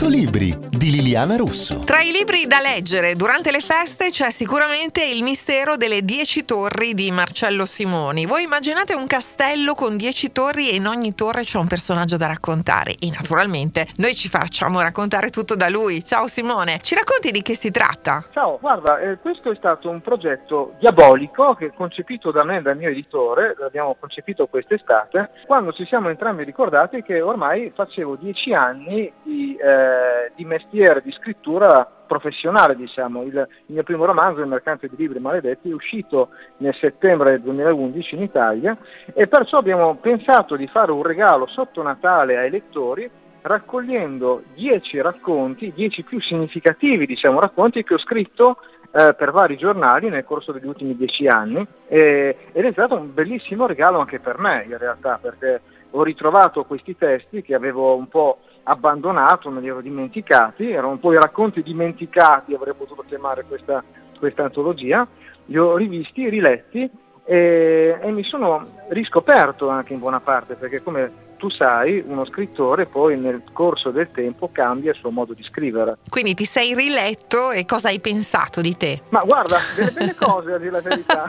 100 libri di Liliana Russo. Tra i libri da leggere durante le feste c'è sicuramente Il mistero delle dieci torri di Marcello Simoni. Voi immaginate un castello con dieci torri e in ogni torre c'è un personaggio da raccontare e naturalmente noi ci facciamo raccontare tutto da lui. Ciao Simone, ci racconti di che si tratta? Ciao, guarda, eh, questo è stato un progetto diabolico che è concepito da me e dal mio editore, l'abbiamo concepito quest'estate, quando ci siamo entrambi ricordati che ormai facevo dieci anni di, eh, di mestiere, di scrittura professionale, diciamo. Il, il, mio primo romanzo, Il mercante di libri maledetti, è uscito nel settembre 2011 in Italia e perciò abbiamo pensato di fare un regalo sotto Natale ai lettori raccogliendo dieci racconti, dieci più significativi diciamo, racconti che ho scritto eh, per vari giornali nel corso degli ultimi dieci anni e, ed è stato un bellissimo regalo anche per me in realtà perché ho ritrovato questi testi che avevo un po' abbandonato, me li ero dimenticati, erano un po' i racconti dimenticati, avrei potuto chiamare questa, questa antologia, li ho rivisti, riletti e, e mi sono riscoperto anche in buona parte perché come tu sai, uno scrittore poi nel corso del tempo cambia il suo modo di scrivere. Quindi ti sei riletto e cosa hai pensato di te? Ma guarda, delle belle cose a dire la verità.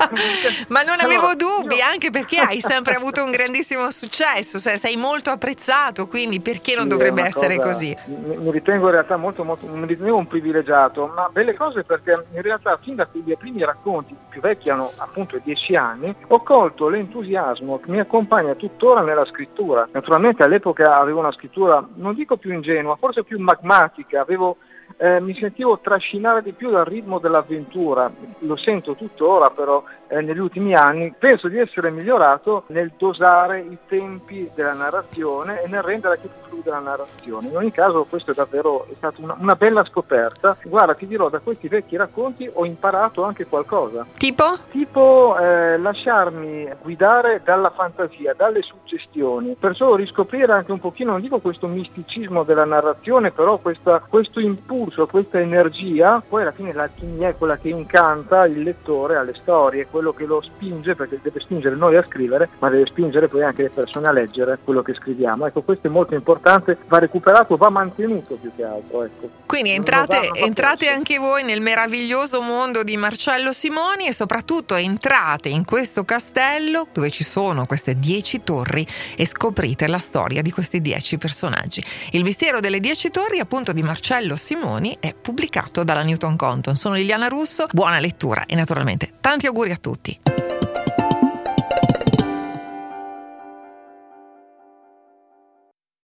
Ma non avevo allora, dubbi, io... anche perché hai sempre avuto un grandissimo successo, sei molto apprezzato, quindi perché non sì, dovrebbe essere cosa, così? Mi, mi, ritengo in realtà molto, molto, mi ritenevo un privilegiato, ma belle cose perché in realtà fin da quei primi racconti, più vecchi hanno appunto dieci anni, ho colto l'entusiasmo che mi accompagna tuttora nella scrittura Naturalmente all'epoca avevo una scrittura, non dico più ingenua, forse più magmatica, avevo eh, mi sentivo trascinare di più dal ritmo dell'avventura, lo sento tuttora però eh, negli ultimi anni, penso di essere migliorato nel dosare i tempi della narrazione e nel rendere più fluida la narrazione. In ogni caso questo è davvero è stata una, una, bella scoperta. Guarda, ti dirò, da questi vecchi racconti ho imparato anche qualcosa. Tipo? Tipo eh, lasciarmi guidare dalla fantasia, dalle suggestioni, perciò riscoprire anche un pochino, non dico questo misticismo della narrazione, però questa, questo impulso impulso, questa energia, poi alla fine l'alchimia è quella che incanta il lettore alle storie, quello che lo spinge, perché deve spingere noi a scrivere, ma deve spingere poi anche le persone a leggere quello che scriviamo. Ecco, questo è molto importante, va recuperato, va mantenuto più che altro. Ecco. Quindi entrate, entrate anche voi nel meraviglioso mondo di Marcello Simoni e soprattutto entrate in questo castello dove ci sono queste dieci torri e scoprite la storia di questi dieci personaggi. Il mistero delle dieci torri appunto di Marcello Simoni Giorni è pubblicato dalla Newton Compton. Sono Liliana Russo, buona lettura e naturalmente tanti auguri a tutti.